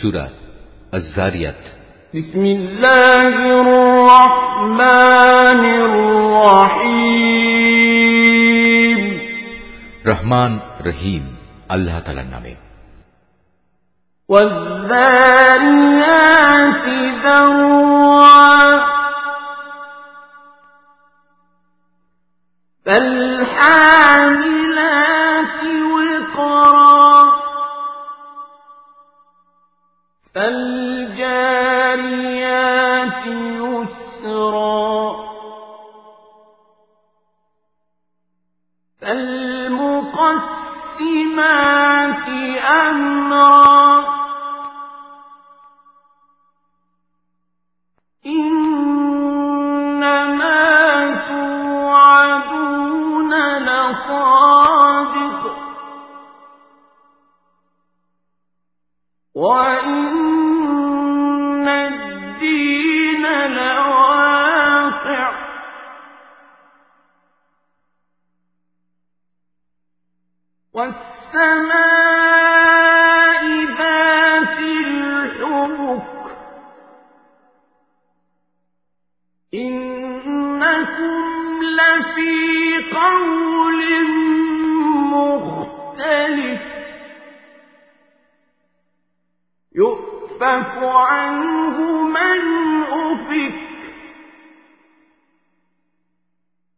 সুরা الزاريات بسم الله الرحمن الرحيم রহমান রহিম আল্লাহ তালার নামে والذاريات ذروا فالحاملات وقرا فالجاريات يسرا. فالمقسمات أمرا.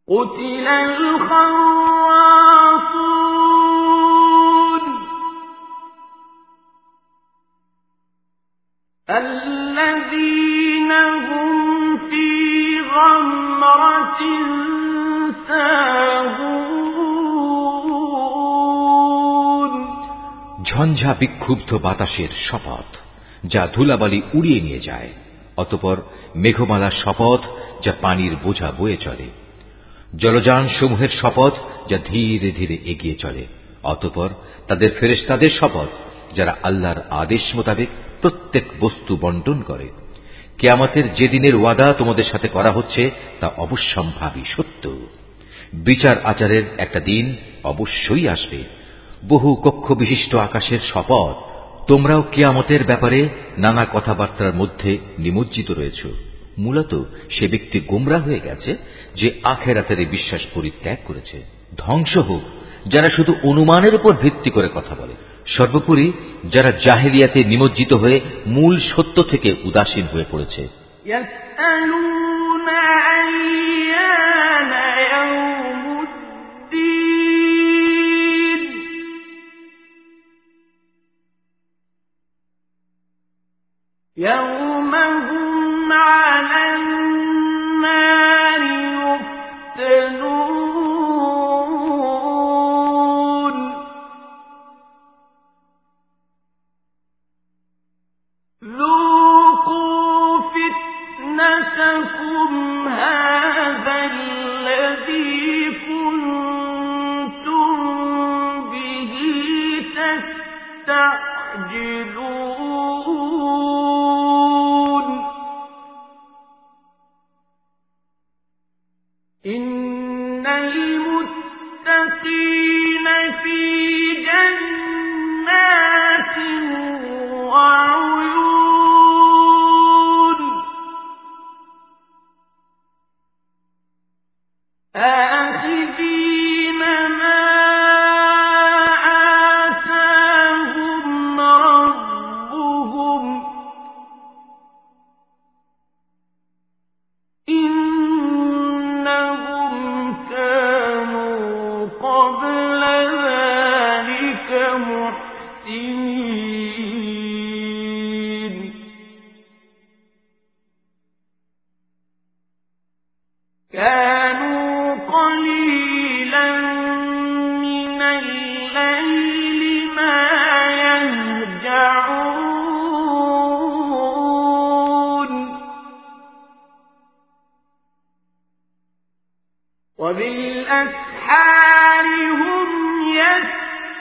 قتل الخراصون الذين هم في غمرة ساهون ঝঞ্ঝা বিক্ষুব্ধ বাতাসের শপথ যা ধুলাবালি উড়িয়ে নিয়ে যায় অতপর মেঘমালার শপথ যা পানির বোঝা বয়ে চলে জলযান সমূহের শপথ যা ধীরে ধীরে এগিয়ে চলে। অতপর তাদের ফেরেশতাদের শপথ, যারা আল্লাহর আদেশ মোতাবেক প্রত্যেক বস্তু বন্টন করে। কেয়ামতের যে দিনের ওয়াদা তোমাদের সাথে করা হচ্ছে, তা অবশ্যম্ভাবী সত্য। বিচার আচারের একটা দিন অবশ্যই আসবে। বহু কক্ষ বিশিষ্ট আকাশের শপথ, তোমরাও কেয়ামতের ব্যাপারে নানা কথাবার্তার মধ্যে নিমজ্জিত রয়েছ। মূলত সে ব্যক্তি গোমরা হয়ে গেছে যে আখেরাতের এই বিশ্বাস পরিত্যাগ করেছে ধ্বংস হোক যারা শুধু অনুমানের উপর ভিত্তি করে কথা বলে সর্বোপরি যারা জাহেলিয়াতে নিমজ্জিত হয়ে মূল সত্য থেকে উদাসীন হয়ে পড়েছে يسألون أيان يوم الدين يوم هم على النار آه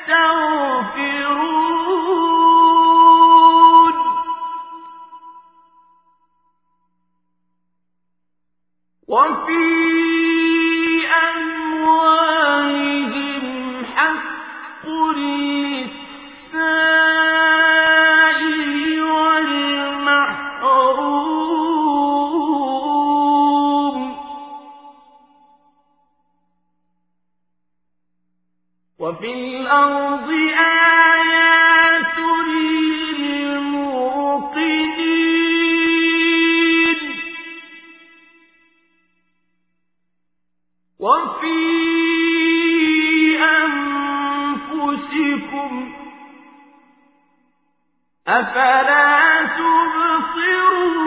يستغفرون أفلا تبصرون؟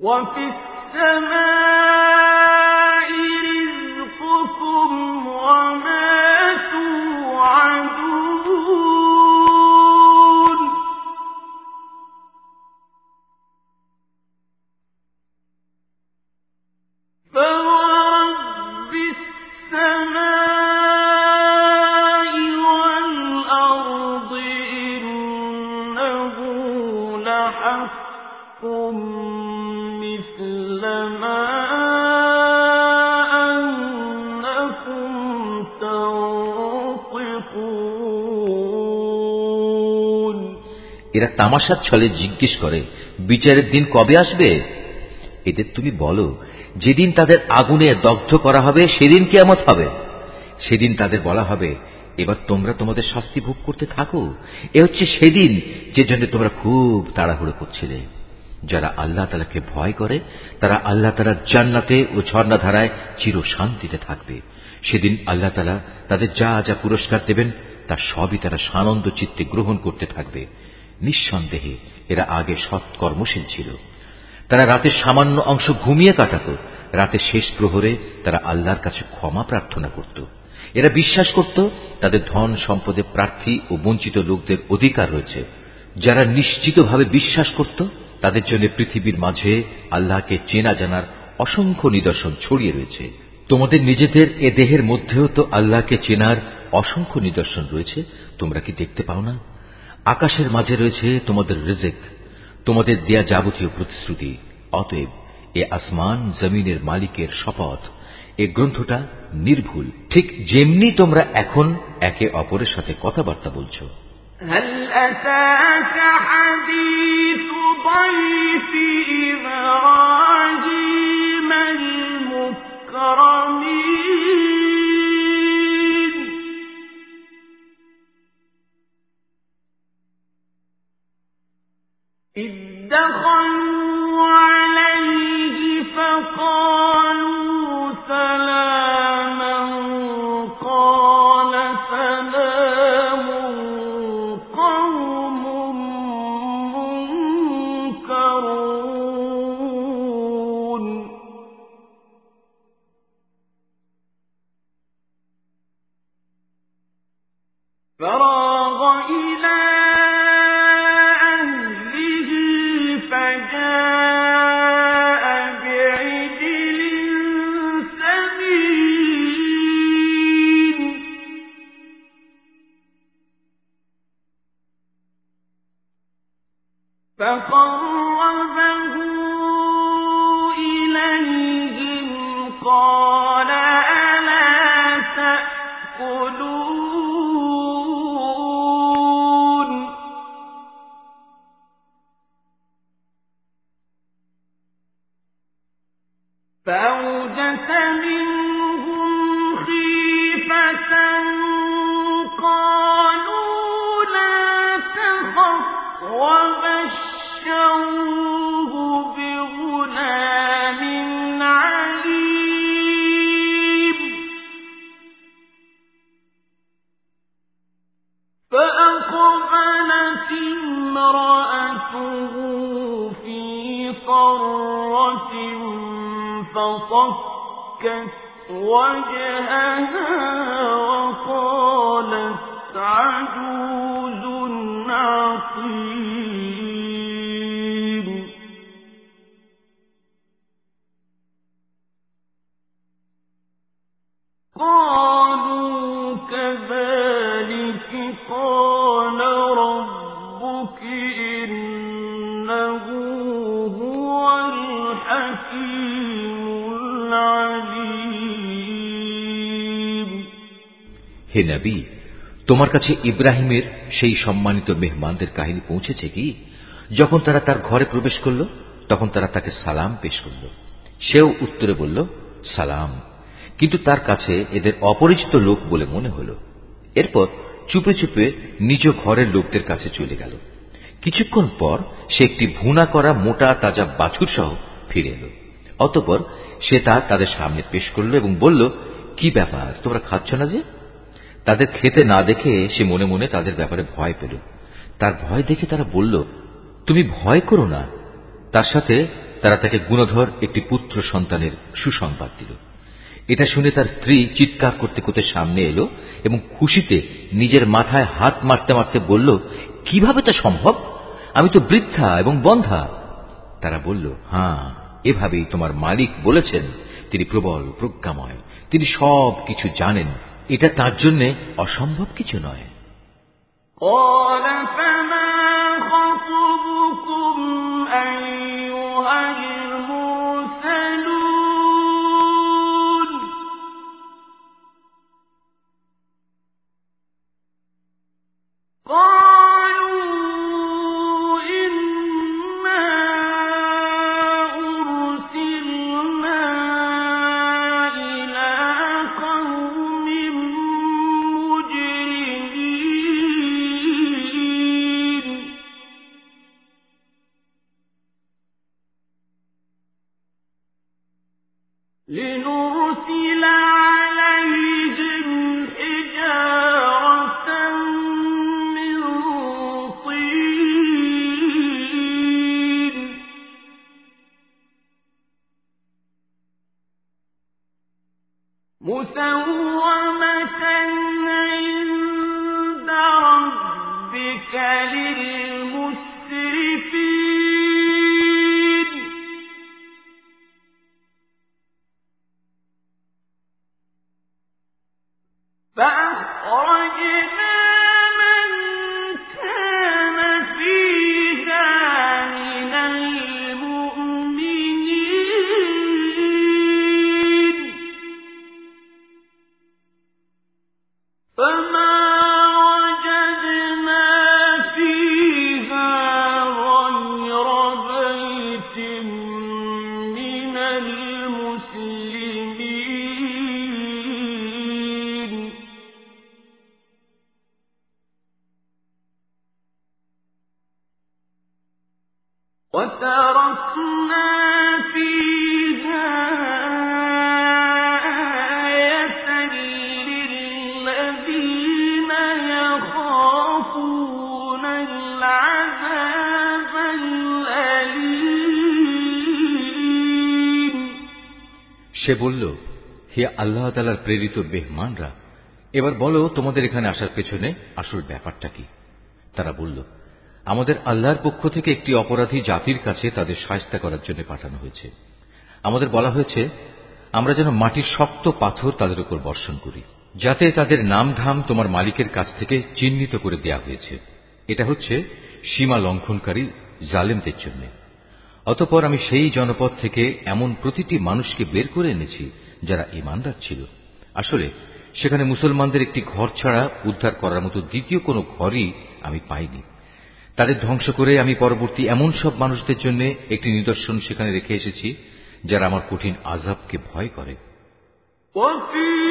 وفي السماء এরা তামাশার ছলে জিজ্ঞেস করে, বিচারের দিন কবে আসবে? এদের তুমি বলো, যেদিন তাদের আগুনে দগ্ধ করা হবে, সেদিন কেয়ামত হবে। সেদিন তাদের বলা হবে, এবার তোমরা তোমাদের শাস্তি ভোগ করতে থাকো। এ হচ্ছে সেদিন যে জন্য তোমরা খুব তাড়াহুড়ো করছিলে। যারা আল্লাহ তালাকে ভয় করে, তারা আল্লাহ তালার জান্নাতে ও ঝর্ণাধারায় চির শান্তিতে থাকবে। সেদিন আল্লাহ তালা তাদের যা যা পুরস্কার দেবেন, তা সবই তারা সানন্দ চিত্তে গ্রহণ করতে থাকবে। নিঃসন্দেহে এরা আগে সৎকর্মশীল ছিল। তারা রাতের সামান্য অংশ ঘুমিয়ে কাটাত। রাতের শেষ প্রহরে তারা আল্লাহর কাছে ক্ষমা প্রার্থনা করত। এরা বিশ্বাস করত, তাদের ধন, সম্পদে প্রার্থী ও বঞ্চিত লোকদের অধিকার রয়েছে। যারা নিশ্চিতভাবে বিশ্বাস করত, তাদের জন্য পৃথিবীর মাঝে আল্লাহকে চেনা জানার অসংখ্য নিদর্শন ছড়িয়ে রয়েছে। তোমাদের নিজেদের এ দেহের মধ্যেও তো আল্লাহকে চেনার অসংখ্য নিদর্শন রয়েছে। তোমরা কি দেখতে পাও না? আকাশের মাঝে রয়েছে তোমাদের রিজেক তোমাদের দেয়া যাবতীয় প্রতিশ্রুতি অতএব এ আসমান জমিনের মালিকের শপথ এ গ্রন্থটা নির্ভুল ঠিক যেমনি তোমরা এখন একে অপরের সাথে কথাবার্তা বলছো هل أتاك حديث ضيف إبراهيم المكرمين فقر وجهها وقالت عجوز হে নবী, তোমার কাছে ইব্রাহিমের সেই সম্মানিত মেহমানদের কাহিনী পৌঁছেছে কি? যখন তারা তার ঘরে প্রবেশ করল, তখন তারা তাকে সালাম পেশ করল। সেও উত্তরে বলল, সালাম। কিন্তু তার কাছে এদের অপরিচিত লোক বলে মনে হল। এরপর চুপে চুপে নিজ ঘরের লোকদের কাছে চলে গেল। কিছুক্ষণ পর সে একটি ভুনা করা মোটা তাজা বাছুর সহ ফিরে এলো। অতপর সে তা তাদের সামনে পেশ করল এবং বলল, কি ব্যাপার, তোমরা খাচ্ছ না যে? তাদের খেতে না দেখে সে মনে মনে তাদের ব্যাপারে ভয় পেল। তার ভয় দেখে তারা বলল, তুমি ভয় করো না। তার সাথে তারা তাকে গুণধর, একটি পুত্র সন্তানের সুসংবাদ দিল। এটা শুনে তার স্ত্রী চিৎকার করতে করতে সামনে এলো এবং খুশিতে নিজের মাথায় হাত মারতে মারতে বলল, কীভাবে তা সম্ভব? আমি তো বৃদ্ধা এবং বন্ধা। তারা বলল হ্যাঁ এভাবেই তোমার মালিক বলেছেন। তিনি প্রবল, প্রজ্ঞাময়। তিনি সব কিছু জানেন। এটা তার জন্য অসম্ভব কিছু নয় قال فما خطبكم أيها لنرسل সে বলল, হে আল্লাহ তালার প্রেরিত বেহমানরা এবার বলো তোমাদের এখানে আসার পেছনে আসল ব্যাপারটা কি? তারা বলল, আমাদের আল্লাহর পক্ষ থেকে একটি অপরাধী জাতির কাছে তাদের সাহস্তা করার জন্য পাঠানো হয়েছে। আমাদের বলা হয়েছে, আমরা যেন মাটির শক্ত পাথর তাদের উপর বর্ষণ করি, যাতে তাদের নাম ধাম তোমার মালিকের কাছ থেকে চিহ্নিত করে দেয়া হয়েছে। এটা হচ্ছে সীমা লঙ্ঘনকারী জালেমদের জন্য। অতপর আমি সেই জনপদ থেকে এমন প্রতিটি মানুষকে বের করে এনেছি যারা ইমানদার ছিল আসলে সেখানে মুসলমানদের একটি ঘর ছাড়া উদ্ধার করার মতো দ্বিতীয় কোনো ঘরই আমি পাইনি তাদের ধ্বংস করে আমি পরবর্তী এমন সব মানুষদের জন্য একটি নিদর্শন সেখানে রেখে এসেছি যারা আমার কঠিন আজাবকে ভয় করে فتولى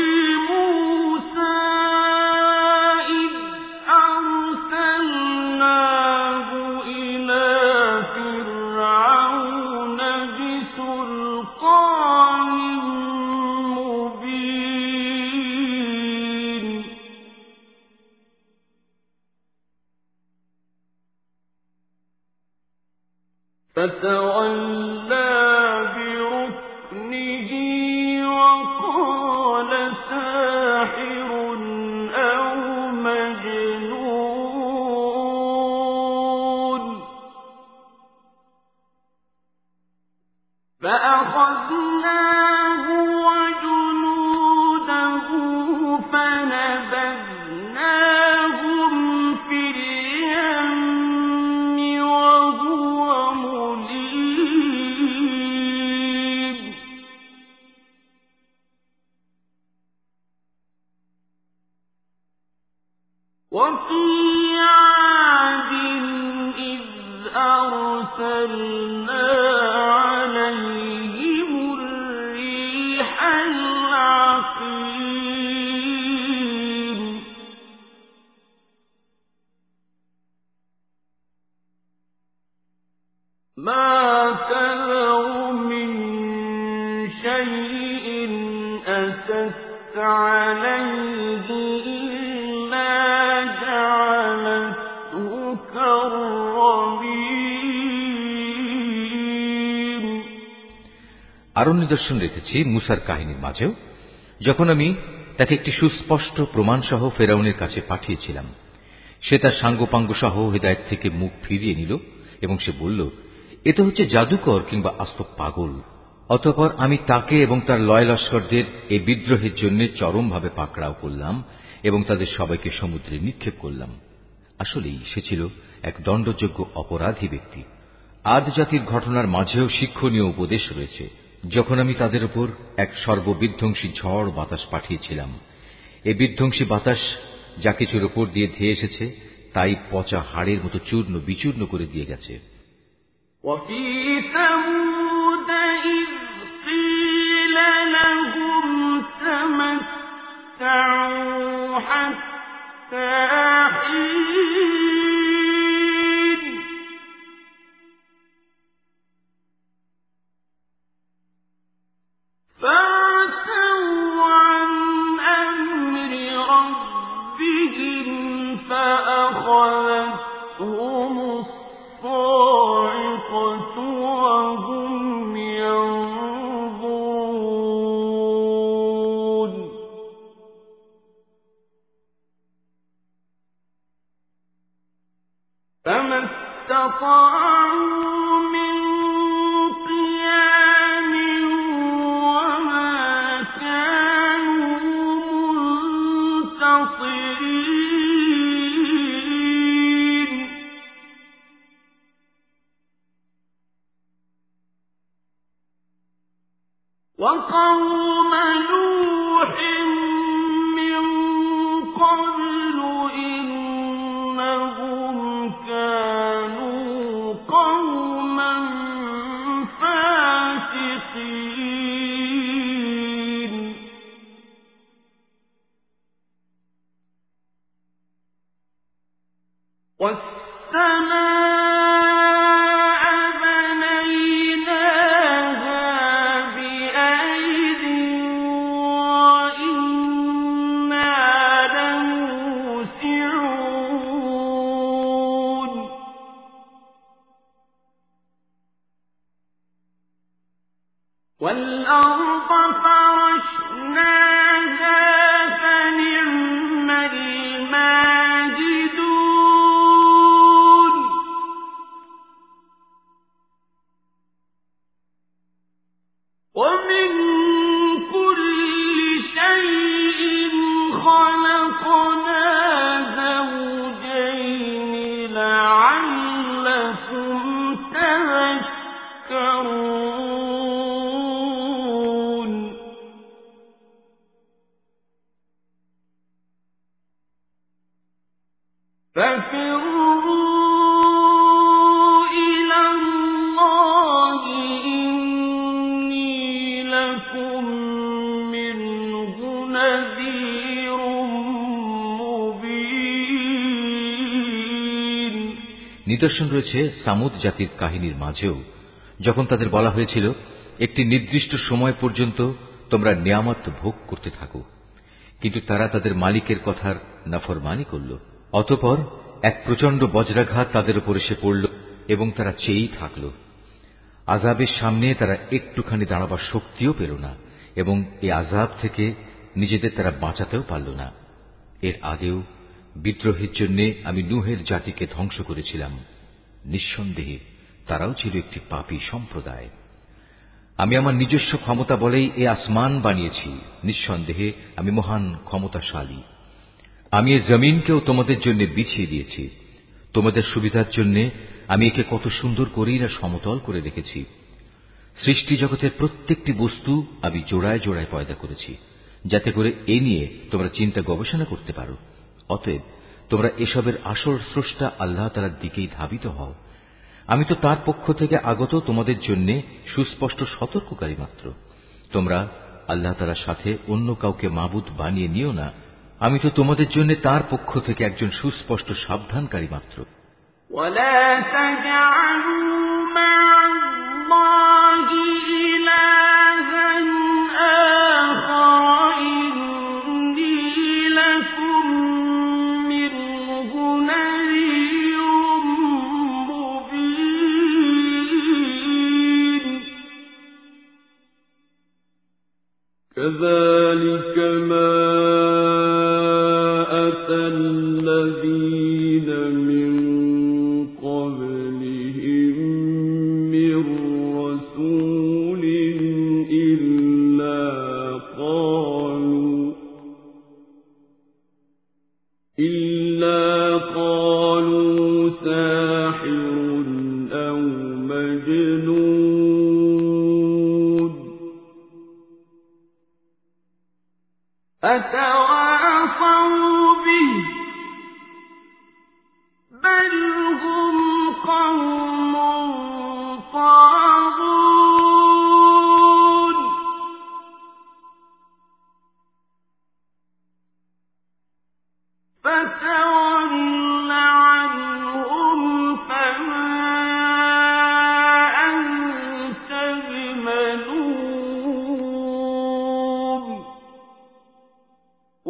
আরও নিদর্শন রেখেছি মুসার কাহিনীর মাঝেও, যখন আমি তাকে একটি সুস্পষ্ট প্রমাণ সহ ফেরাউনের কাছে পাঠিয়েছিলাম। সে তার সাঙ্গপাঙ্গ সহ হৃদায়ত থেকে মুখ ফিরিয়ে নিল এবং সে বলল এ তো হচ্ছে জাদুকর কিংবা আস্ত পাগল। অতঃপর আমি তাকে এবং তার লয় লস্করদের এই বিদ্রোহের জন্য চরমভাবে পাকড়াও করলাম এবং তাদের সবাইকে সমুদ্রে নিক্ষেপ করলাম। আসলেই সে ছিল এক দণ্ডযোগ্য অপরাধী ব্যক্তি। আদ জাতির ঘটনার মাঝেও শিক্ষণীয় উপদেশ রয়েছে। যখন আমি তাদের উপর এক সর্ববিধ্বংসী ঝড় বাতাস পাঠিয়েছিলাম এই বিধ্বংসী বাতাস যা কিছুর উপর দিয়ে ধেয়ে এসেছে তাই পচা হাড়ের মতো চূর্ণ বিচূর্ণ করে দিয়ে গেছে وفي ثمود إذ قيل لهم تمتعوا حتى حين فما استطاعوا السَّمَاءِ নিদর্শন রয়েছে সামুদ জাতির কাহিনীর মাঝেও, যখন তাদের বলা হয়েছিল, একটি নির্দিষ্ট সময় পর্যন্ত তোমরা নিয়ামত ভোগ করতে থাকো। কিন্তু তারা তাদের মালিকের কথার নাফরমানি করল। অতপর এক প্রচণ্ড বজ্রাঘাত তাদের উপর এসে পড়ল এবং তারা চেয়েই থাকল। আজাবের সামনে তারা একটুখানি দাঁড়াবার শক্তিও পেল না এবং এই আজাব থেকে নিজেদের তারা বাঁচাতেও পারল না। এর আগেও বিদ্রোহের জন্য আমি নুহের জাতিকে ধ্বংস করেছিলাম। নিঃসন্দেহে তারাও ছিল একটি পাপী সম্প্রদায়। আমি আমার নিজস্ব ক্ষমতা বলেই এ আসমান বানিয়েছি। নিঃসন্দেহে আমি মহান ক্ষমতাশালী। আমি এ জমিনকেও তোমাদের জন্য বিছিয়ে দিয়েছি। তোমাদের সুবিধার জন্য আমি একে কত সুন্দর করেই না সমতল করে রেখেছি। সৃষ্টি জগতের প্রত্যেকটি বস্তু আমি জোড়ায় জোড়ায় পয়দা করেছি। যাতে করে এ নিয়ে তোমরা চিন্তা গবেষণা করতে পারো। অতএব তোমরা এসবের আসল স্রষ্টা আল্লাহ তালার দিকেই ধাবিত হও আমি তো তার পক্ষ থেকে আগত তোমাদের জন্য সুস্পষ্ট সতর্ককারী মাত্র তোমরা আল্লাহ তালার সাথে অন্য কাউকে মাবুদ বানিয়ে নিও না আমি তো তোমাদের জন্য তার পক্ষ থেকে একজন সুস্পষ্ট সাবধানকারী মাত্র ولا تجعلوا مع الله إلها الْمَلِكِ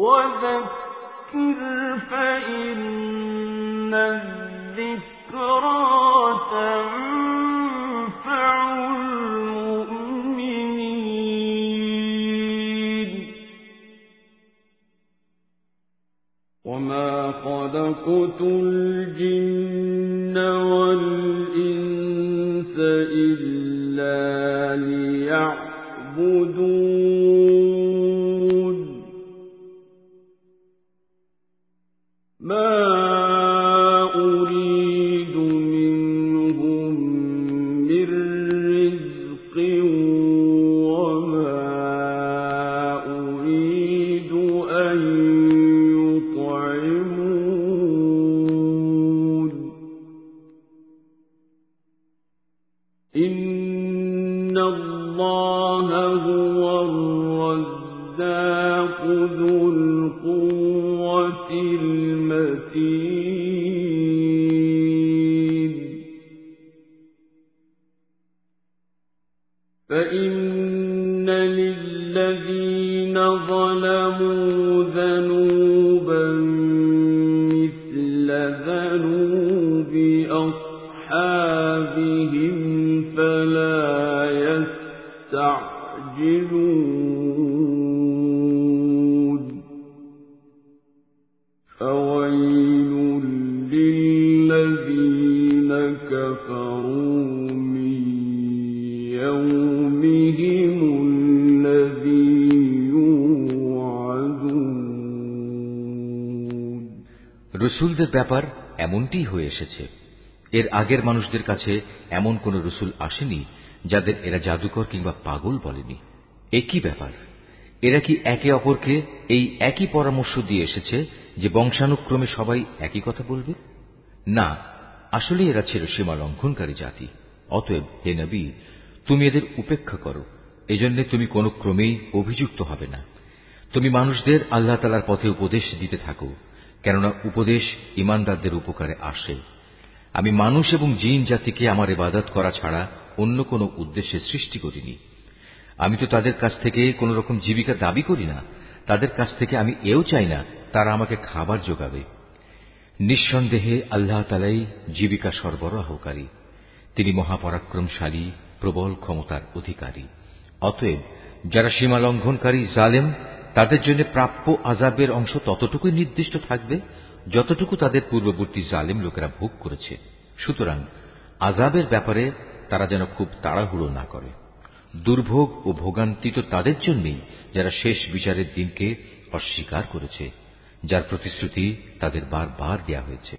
وذكر فإن الذكرى تنفع المؤمنين. وما خلقت الجن فويل للذين كفروا من يومهم الذي يوعدون রসুলদের ব্যাপার এমনটি হয়ে এসেছে এর আগের মানুষদের কাছে এমন কোন রসুল আসেনি যাদের এরা জাদুকর কিংবা পাগল বলেনি একই ব্যাপার এরা কি একে অপরকে এই একই পরামর্শ দিয়ে এসেছে যে বংশানুক্রমে সবাই একই কথা বলবে? না আসলে এরা ছিল সীমা লঙ্ঘনকারী জাতি। অতএব হে নবী, তুমি এদের উপেক্ষা করো। এজন্য তুমি কোন ক্রমেই অভিযুক্ত হবে না। তুমি মানুষদের আল্লাহ তালার পথে উপদেশ দিতে থাকো, কেননা উপদেশ ইমানদারদের উপকারে আসে। আমি মানুষ এবং জিন জাতিকে আমার ইবাদত করা ছাড়া অন্য কোনো উদ্দেশ্যে সৃষ্টি করিনি। আমি তো তাদের কাছ থেকে কোন রকম জীবিকা দাবি করি না। তাদের কাছ থেকে আমি এও চাই না, তারা আমাকে খাবার যোগাবে। নিঃসন্দেহে আল্লাহ তালাই জীবিকা সরবরাহকারী। তিনি মহাপরাক্রমশালী, প্রবল ক্ষমতার অধিকারী। অতএব যারা সীমা লঙ্ঘনকারী জালেম, তাদের জন্য প্রাপ্য আজাবের অংশ ততটুকুই নির্দিষ্ট থাকবে, যতটুকু তাদের পূর্ববর্তী জালেম লোকেরা ভোগ করেছে। সুতরাং আজাবের ব্যাপারে তারা যেন খুব তাড়াহুড়ো না করে। দুর্ভোগ ও ভোগান্তি তো তাদের জন্যই যারা শেষ বিচারের দিনকে অস্বীকার করেছে, যার প্রতিশ্রুতি তাদের বারবার দেয়া হয়েছে।